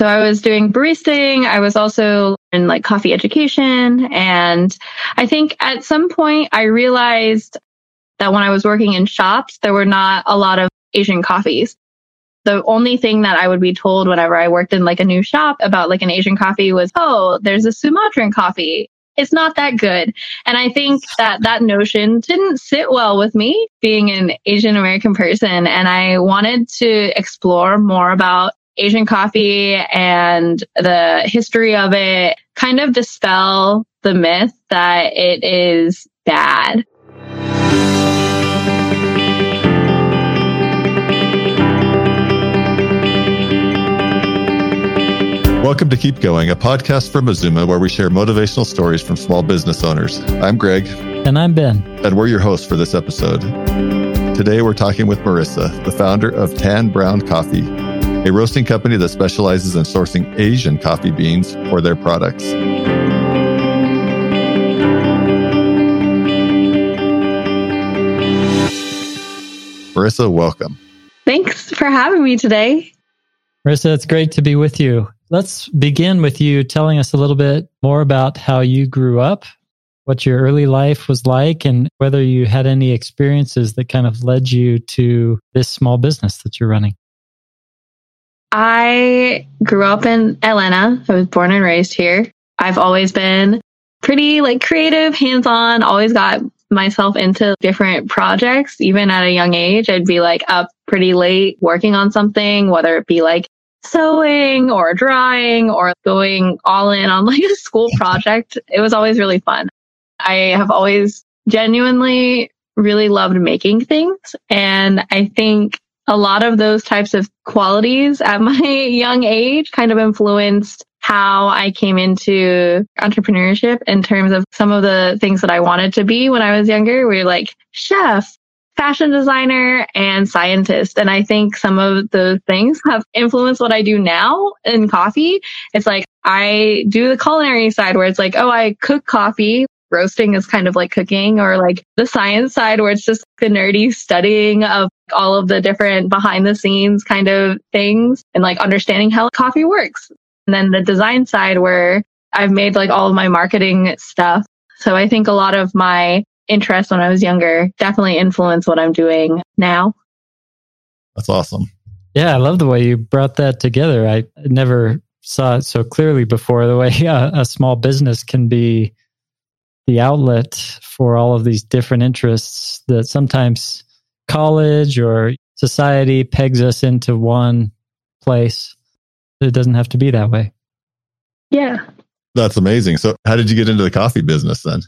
So I was doing baristing. I was also in like coffee education. And I think at some point I realized that when I was working in shops, there were not a lot of Asian coffees. The only thing that I would be told whenever I worked in like a new shop about like an Asian coffee was, oh, there's a Sumatran coffee. It's not that good. And I think that that notion didn't sit well with me being an Asian American person. And I wanted to explore more about Asian coffee and the history of it, kind of dispel the myth that it is bad. Welcome to Keep Going, a podcast from Mazuma where we share motivational stories from small business owners. I'm Greg. And I'm Ben. And we're your hosts for this episode. Today we're talking with Marissa, the founder of Tanbrown Coffee, a roasting company that specializes in sourcing Asian coffee beans for their products. Marissa, welcome. Thanks for having me today. Marissa, it's great to be with you. Let's begin with you telling us a little bit more about how you grew up, what your early life was like, and whether you had any experiences that kind of led you to this small business that you're running. I grew up in Atlanta. I was born and raised here. I've always been pretty like creative, hands on, always got myself into different projects. Even at a young age, I'd be like up pretty late working on something, whether it be like sewing or drawing or going all in on like a school project. It was always really fun. I have always genuinely really loved making things. And I think a lot of those types of qualities at my young age kind of influenced how I came into entrepreneurship in terms of some of the things that I wanted to be when I was younger. We were like chef, fashion designer and scientist. And I think some of those things have influenced what I do now in coffee. It's like I do the culinary side where it's like, oh, I cook coffee. Roasting is kind of like cooking or like the science side where it's just the nerdy studying of all of the different behind the scenes kind of things and like understanding how coffee works. And then the design side where I've made like all of my marketing stuff. So I think a lot of my interest when I was younger definitely influenced what I'm doing now. That's awesome. Yeah, I love the way you brought that together. I never saw it so clearly before the way a, a small business can be the outlet for all of these different interests that sometimes college or society pegs us into one place. It doesn't have to be that way. Yeah. That's amazing. So, how did you get into the coffee business then?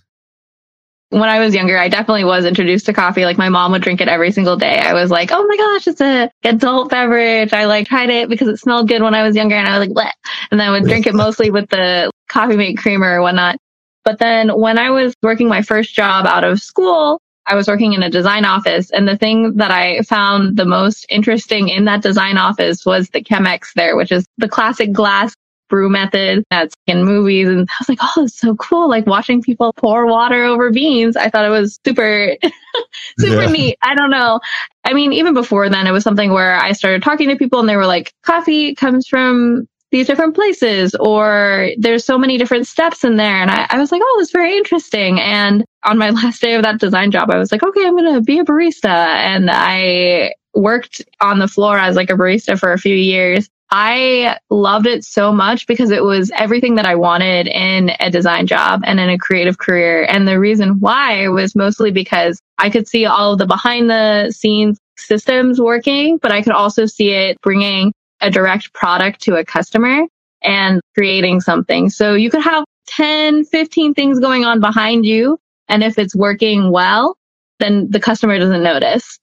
when I was younger, I definitely was introduced to coffee. Like my mom would drink it every single day. I was like, oh my gosh, it's a adult beverage. I like tried it because it smelled good when I was younger and I was like, "What?" and then I would drink it mostly with the coffee mate creamer or whatnot. But then when I was working my first job out of school, I was working in a design office and the thing that I found the most interesting in that design office was the Chemex there, which is the classic glass brew method that's in movies. And I was like, oh, it's so cool. Like watching people pour water over beans. I thought it was super, super yeah. neat. I don't know. I mean, even before then, it was something where I started talking to people and they were like, coffee comes from these different places or there's so many different steps in there. And I, I was like, oh, that's very interesting. And on my last day of that design job, I was like, okay, I'm going to be a barista. And I worked on the floor as like a barista for a few years. I loved it so much because it was everything that I wanted in a design job and in a creative career. And the reason why was mostly because I could see all of the behind the scenes systems working, but I could also see it bringing a direct product to a customer and creating something. So you could have 10, 15 things going on behind you. And if it's working well, then the customer doesn't notice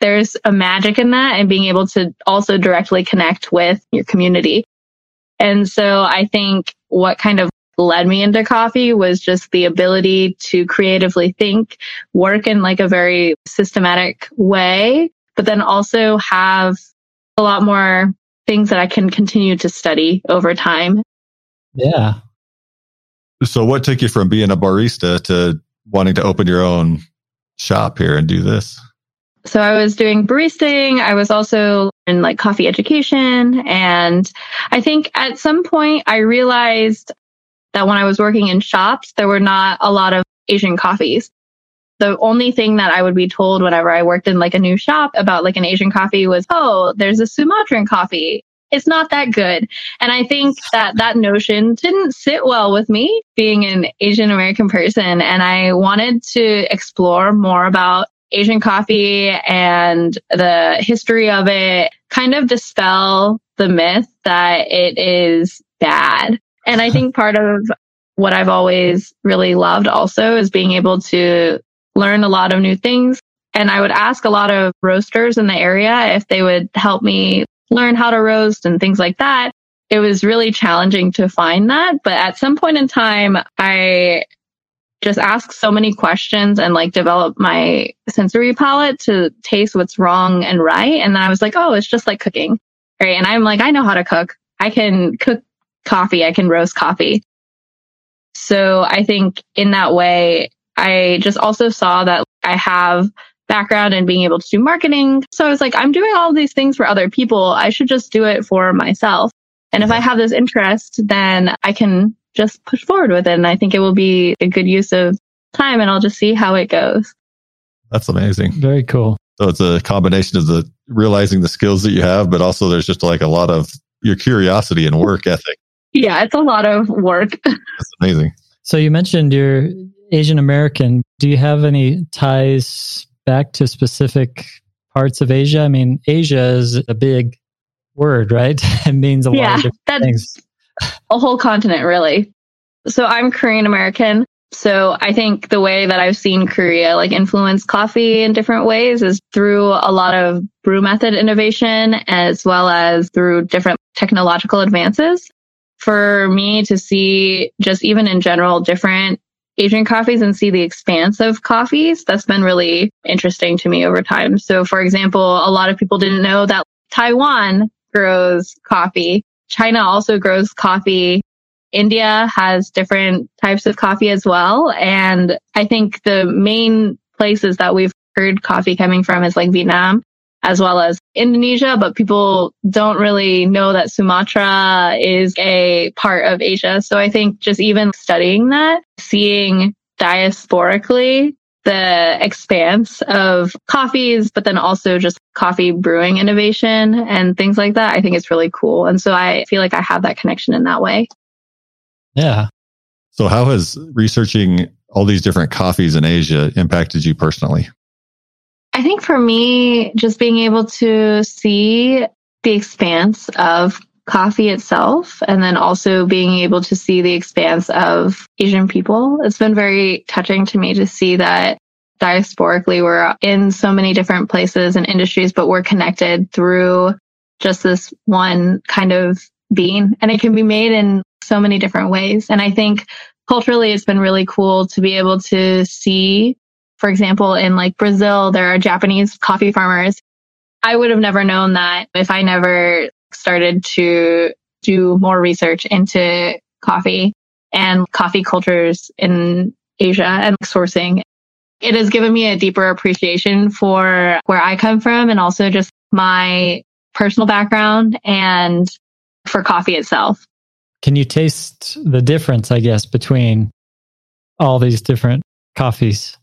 there's a magic in that and being able to also directly connect with your community. And so I think what kind of led me into coffee was just the ability to creatively think, work in like a very systematic way, but then also have a lot more things that I can continue to study over time. Yeah. So what took you from being a barista to wanting to open your own shop here and do this? So I was doing baristing. I was also in like coffee education. And I think at some point I realized that when I was working in shops, there were not a lot of Asian coffees. The only thing that I would be told whenever I worked in like a new shop about like an Asian coffee was, oh, there's a Sumatran coffee. It's not that good. And I think that that notion didn't sit well with me being an Asian American person. And I wanted to explore more about Asian coffee and the history of it, kind of dispel the myth that it is bad. And I think part of what I've always really loved also is being able to learn a lot of new things. And I would ask a lot of roasters in the area if they would help me learn how to roast and things like that. It was really challenging to find that. But at some point in time, I just ask so many questions and like develop my sensory palette to taste what's wrong and right. And then I was like, oh, it's just like cooking. Right. And I'm like, I know how to cook. I can cook coffee. I can roast coffee. So I think in that way, I just also saw that I have background in being able to do marketing. So I was like, I'm doing all these things for other people. I should just do it for myself. And if I have this interest, then I can just push forward with it. And I think it will be a good use of time and I'll just see how it goes. That's amazing. Very cool. So it's a combination of the realizing the skills that you have, but also there's just like a lot of your curiosity and work ethic. Yeah, it's a lot of work. That's amazing. So you mentioned you're Asian American. Do you have any ties back to specific parts of Asia? I mean, Asia is a big word, right? it means a yeah, lot of that's things. a whole continent, really. So I'm Korean American. So I think the way that I've seen Korea like influence coffee in different ways is through a lot of brew method innovation as well as through different technological advances. For me to see just even in general different Asian coffees and see the expanse of coffees, that's been really interesting to me over time. So for example, a lot of people didn't know that Taiwan grows coffee. China also grows coffee. India has different types of coffee as well. And I think the main places that we've heard coffee coming from is like Vietnam as well as Indonesia, but people don't really know that Sumatra is a part of Asia. So I think just even studying that, seeing diasporically the expanse of coffees, but then also just coffee brewing innovation and things like that. I think it's really cool. And so I feel like I have that connection in that way. Yeah. So how has researching all these different coffees in Asia impacted you personally? I think for me, just being able to see the expanse of coffee itself and then also being able to see the expanse of Asian people. It's been very touching to me to see that diasporically we're in so many different places and industries, but we're connected through just this one kind of bean and it can be made in so many different ways. And I think culturally it's been really cool to be able to see, for example, in like Brazil, there are Japanese coffee farmers. I would have never known that if I never started to do more research into coffee and coffee cultures in Asia and sourcing. It has given me a deeper appreciation for where I come from and also just my personal background and for coffee itself. Can you taste the difference, I guess, between all these different coffees?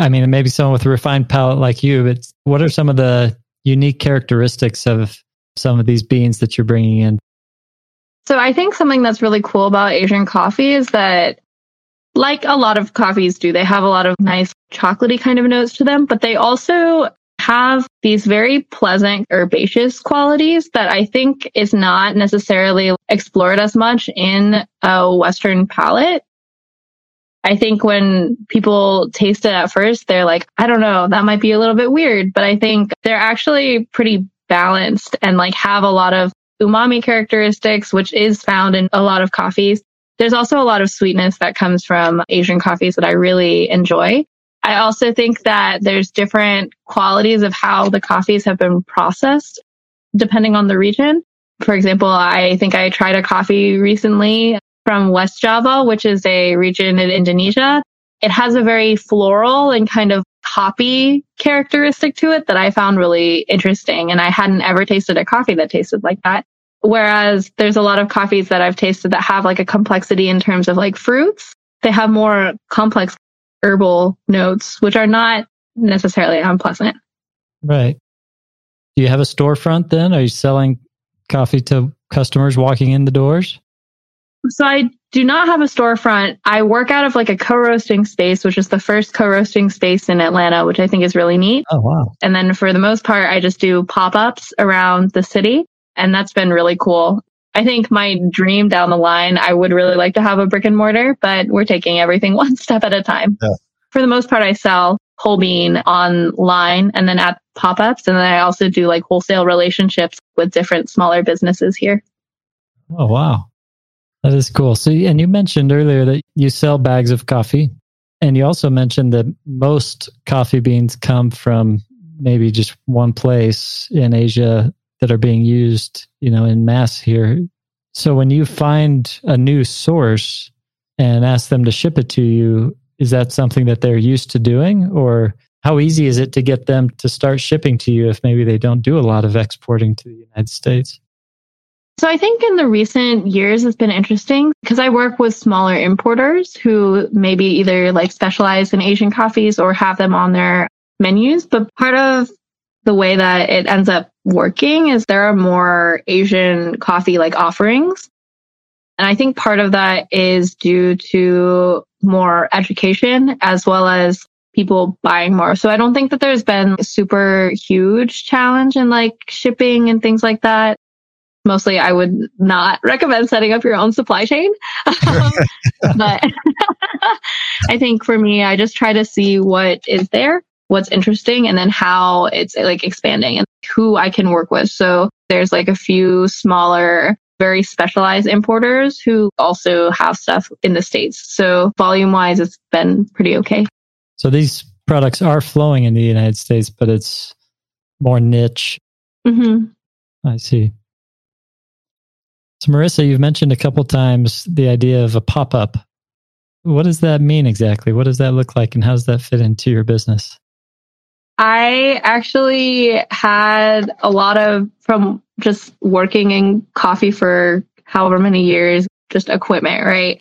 I mean, maybe someone with a refined palate like you, but what are some of the unique characteristics of some of these beans that you're bringing in? So I think something that's really cool about Asian coffee is that like a lot of coffees do, they have a lot of nice chocolatey kind of notes to them, but they also have these very pleasant herbaceous qualities that I think is not necessarily explored as much in a Western palate. I think when people taste it at first, they're like, I don't know, that might be a little bit weird, but I think they're actually pretty balanced and like have a lot of umami characteristics, which is found in a lot of coffees. There's also a lot of sweetness that comes from Asian coffees that I really enjoy. I also think that there's different qualities of how the coffees have been processed depending on the region. For example, I think I tried a coffee recently from West Java, which is a region in Indonesia. It has a very floral and kind of hoppy characteristic to it that I found really interesting. And I hadn't ever tasted a coffee that tasted like that. Whereas there's a lot of coffees that I've tasted that have like a complexity in terms of like fruits. They have more complex herbal notes, which are not necessarily unpleasant. Right. Do you have a storefront then? Are you selling coffee to customers walking in the doors? So I do not have a storefront. I work out of like a co-roasting space, which is the first co-roasting space in Atlanta, which I think is really neat. Oh, wow. And then for the most part, I just do pop-ups around the city. And that's been really cool. I think my dream down the line, I would really like to have a brick and mortar, but we're taking everything one step at a time. Yeah. For the most part, I sell whole bean online and then at pop-ups. And then I also do like wholesale relationships with different smaller businesses here. Oh, wow. That is cool. So, and you mentioned earlier that you sell bags of coffee. And you also mentioned that most coffee beans come from maybe just one place in Asia that are being used, you know, in mass here. So when you find a new source and ask them to ship it to you, is that something that they're used to doing or how easy is it to get them to start shipping to you if maybe they don't do a lot of exporting to the United States? So I think in the recent years it's been interesting because I work with smaller importers who maybe either like specialize in Asian coffees or have them on their menus. But part of the way that it ends up working is there are more Asian coffee like offerings. And I think part of that is due to more education as well as people buying more. So I don't think that there's been a super huge challenge in like shipping and things like that mostly I would not recommend setting up your own supply chain. Um, but I think for me, I just try to see what is there, what's interesting, and then how it's like expanding and who I can work with. So there's like a few smaller, very specialized importers who also have stuff in the States. So volume wise, it's been pretty okay. So these products are flowing in the United States, but it's more niche. Mm-hmm. I see. So, Marissa, you've mentioned a couple times the idea of a pop up. What does that mean exactly? What does that look like, and how does that fit into your business? I actually had a lot of, from just working in coffee for however many years, just equipment, right?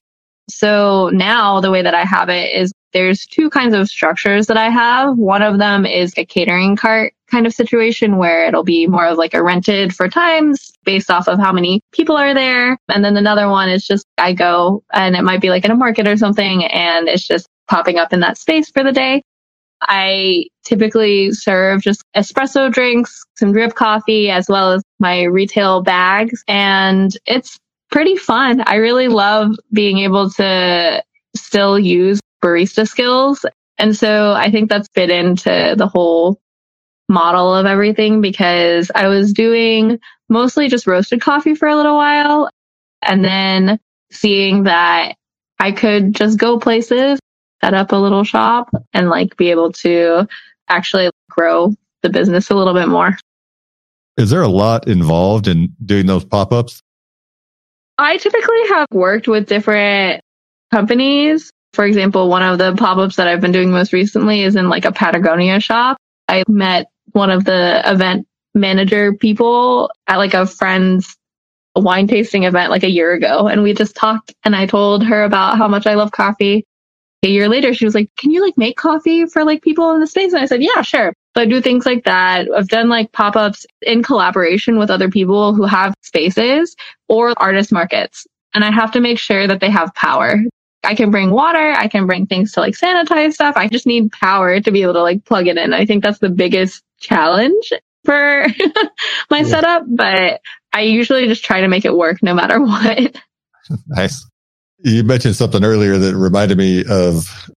So now the way that I have it is there's two kinds of structures that I have. One of them is a catering cart kind of situation where it'll be more of like a rented for times based off of how many people are there. And then another one is just I go and it might be like in a market or something and it's just popping up in that space for the day. I typically serve just espresso drinks, some drip coffee, as well as my retail bags. And it's pretty fun. I really love being able to still use barista skills. And so I think that's fit into the whole model of everything because I was doing mostly just roasted coffee for a little while and then seeing that I could just go places, set up a little shop and like be able to actually grow the business a little bit more. Is there a lot involved in doing those pop ups? I typically have worked with different companies. For example, one of the pop ups that I've been doing most recently is in like a Patagonia shop. I met one of the event manager people at like a friend's wine tasting event like a year ago. And we just talked and I told her about how much I love coffee. A year later, she was like, can you like make coffee for like people in the space?" And I said, yeah, sure. So I do things like that. I've done like pop ups in collaboration with other people who have spaces or artist markets. And I have to make sure that they have power. I can bring water. I can bring things to like sanitize stuff. I just need power to be able to like plug it in. I think that's the biggest challenge for my yeah. setup, but I usually just try to make it work no matter what. Nice. You mentioned something earlier that reminded me of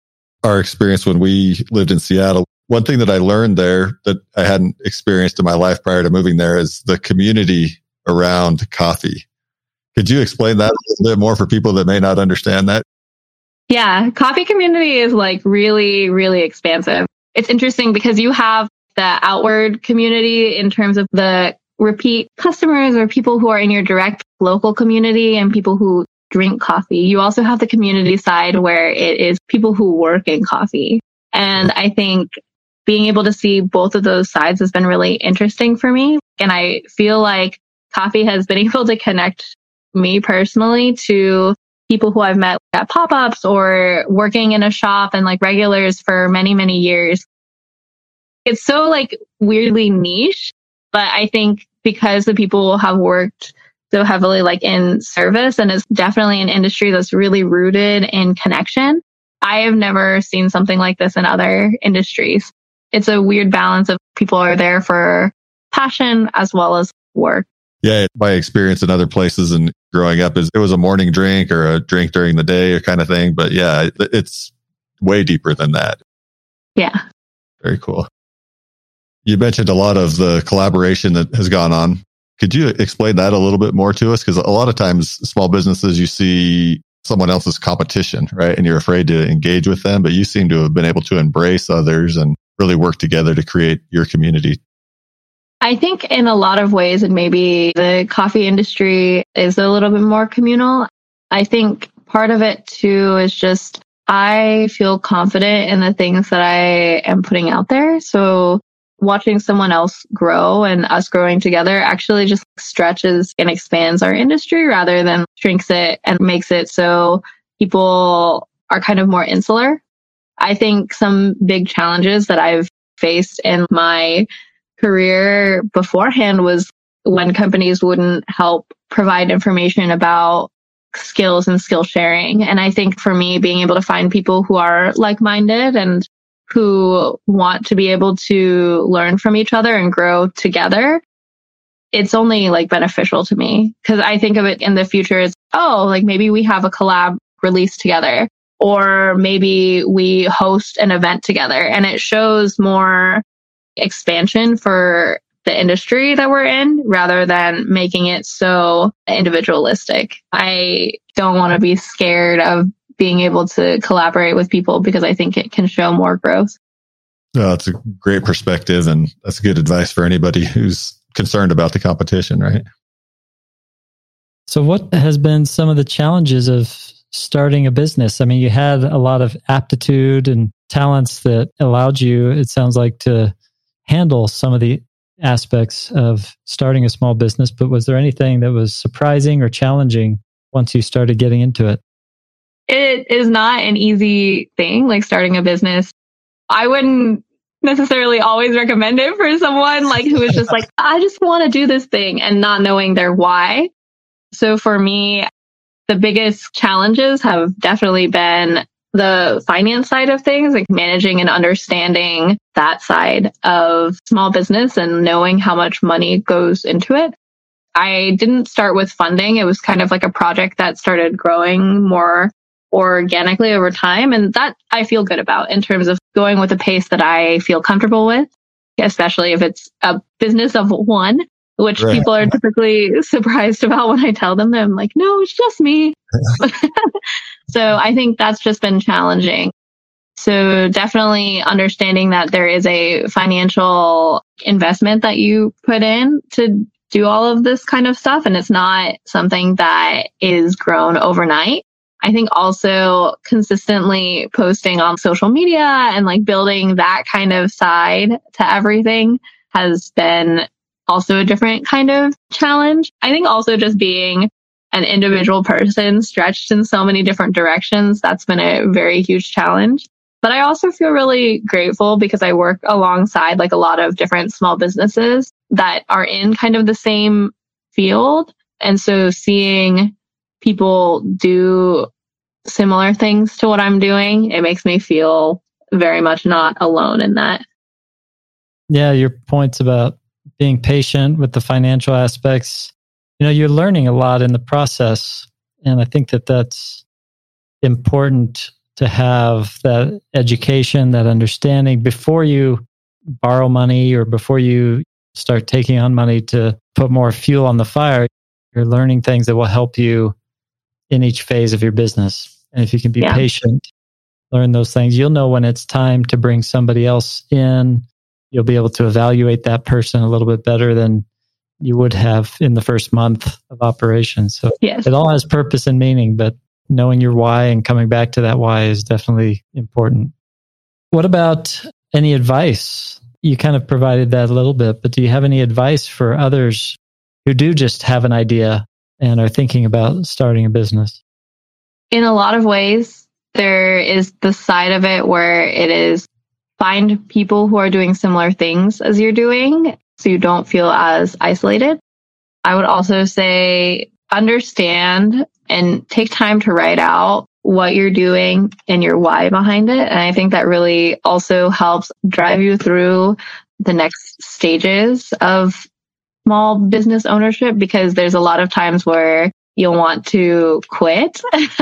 our experience when we lived in Seattle. One thing that I learned there that I hadn't experienced in my life prior to moving there is the community around coffee. Could you explain that a little bit more for people that may not understand that? Yeah, coffee community is like really, really expansive. It's interesting because you have the outward community in terms of the repeat customers or people who are in your direct local community and people who drink coffee. You also have the community side where it is people who work in coffee. And I think being able to see both of those sides has been really interesting for me. And I feel like coffee has been able to connect me personally to people who I've met at pop ups or working in a shop and like regulars for many, many years. It's so like weirdly niche, but I think because the people have worked so heavily like in service and it's definitely an industry that's really rooted in connection. I have never seen something like this in other industries. It's a weird balance of people are there for passion as well as work. Yeah, my experience in other places and growing up is it was a morning drink or a drink during the day or kind of thing. But yeah, it's way deeper than that. Yeah. Very cool. You mentioned a lot of the collaboration that has gone on. Could you explain that a little bit more to us? Because a lot of times, small businesses, you see someone else's competition, right? And you're afraid to engage with them, but you seem to have been able to embrace others and really work together to create your community. I think in a lot of ways, and maybe the coffee industry is a little bit more communal. I think part of it too is just I feel confident in the things that I am putting out there. So watching someone else grow and us growing together actually just stretches and expands our industry rather than shrinks it and makes it so people are kind of more insular. I think some big challenges that I've faced in my career beforehand was when companies wouldn't help provide information about skills and skill sharing. And I think for me, being able to find people who are like minded and who want to be able to learn from each other and grow together, it's only like beneficial to me because I think of it in the future as, oh, like maybe we have a collab release together or maybe we host an event together and it shows more expansion for the industry that we're in rather than making it so individualistic. I don't want to be scared of being able to collaborate with people because I think it can show more growth. That's a great perspective and that's good advice for anybody who's concerned about the competition, right? So what has been some of the challenges of starting a business? I mean, you had a lot of aptitude and talents that allowed you, it sounds like, to handle some of the aspects of starting a small business, but was there anything that was surprising or challenging once you started getting into it? It is not an easy thing, like starting a business. I wouldn't necessarily always recommend it for someone like who is just like, I just want to do this thing and not knowing their why. So for me, the biggest challenges have definitely been the finance side of things, like managing and understanding that side of small business and knowing how much money goes into it. I didn't start with funding. It was kind of like a project that started growing more organically over time. And that I feel good about in terms of going with a pace that I feel comfortable with, especially if it's a business of one, which right. people are typically surprised about when I tell them. that I'm like, no, it's just me. so I think that's just been challenging. So definitely understanding that there is a financial investment that you put in to do all of this kind of stuff. And it's not something that is grown overnight. I think also consistently posting on social media and like building that kind of side to everything has been also a different kind of challenge. I think also just being an individual person stretched in so many different directions, that's been a very huge challenge. But I also feel really grateful because I work alongside like a lot of different small businesses that are in kind of the same field. And so seeing people do similar things to what I'm doing, it makes me feel very much not alone in that. Yeah, your points about being patient with the financial aspects, you know, you're learning a lot in the process. And I think that that's important to have that education, that understanding before you borrow money or before you start taking on money to put more fuel on the fire. You're learning things that will help you in each phase of your business. And if you can be yeah. patient, learn those things, you'll know when it's time to bring somebody else in. You'll be able to evaluate that person a little bit better than you would have in the first month of operation. So yes. it all has purpose and meaning, but knowing your why and coming back to that why is definitely important. What about any advice? You kind of provided that a little bit, but do you have any advice for others who do just have an idea and are thinking about starting a business? In a lot of ways, there is the side of it where it is find people who are doing similar things as you're doing so you don't feel as isolated. I would also say understand and take time to write out what you're doing and your why behind it. And I think that really also helps drive you through the next stages of small business ownership because there's a lot of times where you'll want to quit.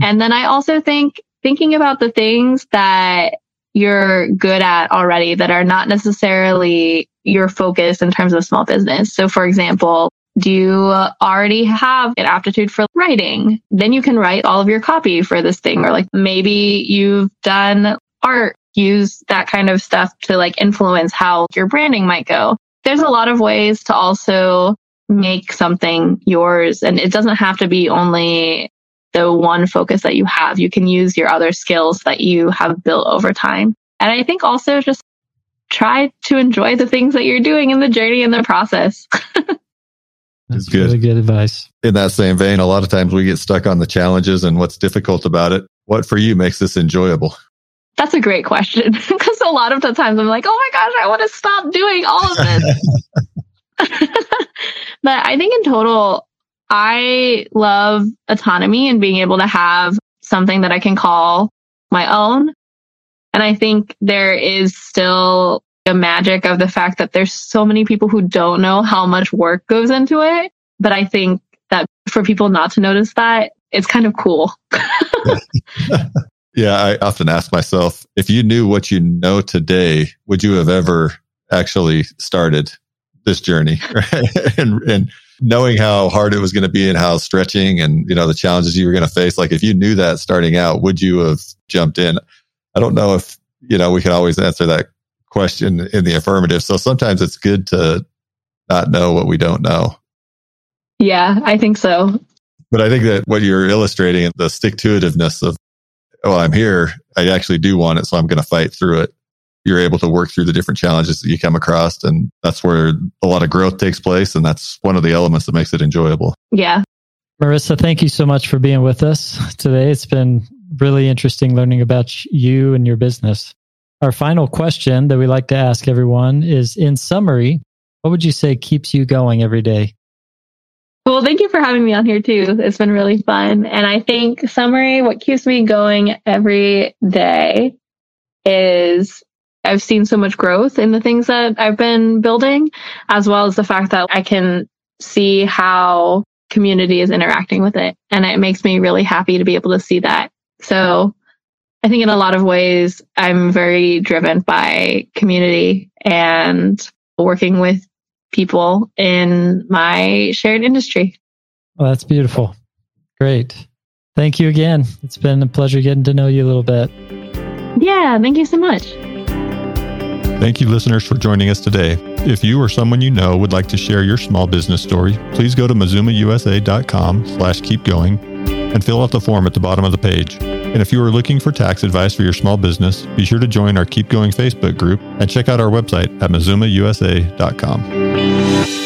and then I also think thinking about the things that you're good at already that are not necessarily your focus in terms of small business. So for example, do you already have an aptitude for writing? Then you can write all of your copy for this thing. Or like maybe you've done art, use that kind of stuff to like influence how your branding might go. There's a lot of ways to also make something yours. And it doesn't have to be only the one focus that you have. You can use your other skills that you have built over time. And I think also just try to enjoy the things that you're doing in the journey and the process. That's good. really good advice. In that same vein, a lot of times we get stuck on the challenges and what's difficult about it. What for you makes this enjoyable? That's a great question because a lot of the times I'm like, oh my gosh, I want to stop doing all of this. but I think in total, I love autonomy and being able to have something that I can call my own. And I think there is still the magic of the fact that there's so many people who don't know how much work goes into it. But I think that for people not to notice that, it's kind of cool. yeah, I often ask myself if you knew what you know today, would you have ever actually started this journey? And, and knowing how hard it was going to be and how stretching and you know the challenges you were going to face like if you knew that starting out would you have jumped in i don't know if you know we can always answer that question in the affirmative. So sometimes it's good to not know what we don't know. Yeah, I think so. But I think that what you're illustrating, the stick to itiveness of, oh, I'm here. I actually do want it. So I'm going to fight through it. You're able to work through the different challenges that you come across. And that's where a lot of growth takes place. And that's one of the elements that makes it enjoyable. Yeah. Marissa, thank you so much for being with us today. It's been really interesting learning about you and your business. Our final question that we like to ask everyone is in summary, what would you say keeps you going every day? Well, thank you for having me on here too. It's been really fun. And I think summary, what keeps me going every day is I've seen so much growth in the things that I've been building, as well as the fact that I can see how community is interacting with it. And it makes me really happy to be able to see that. So I think in a lot of ways, I'm very driven by community and working with people in my shared industry. Well, that's beautiful. Great. Thank you again. It's been a pleasure getting to know you a little bit. Yeah, thank you so much. Thank you, listeners, for joining us today. If you or someone you know would like to share your small business story, please go to mazumausa.com slash keep going and fill out the form at the bottom of the page. And if you are looking for tax advice for your small business, be sure to join our Keep Going Facebook group and check out our website at mazumausa.com.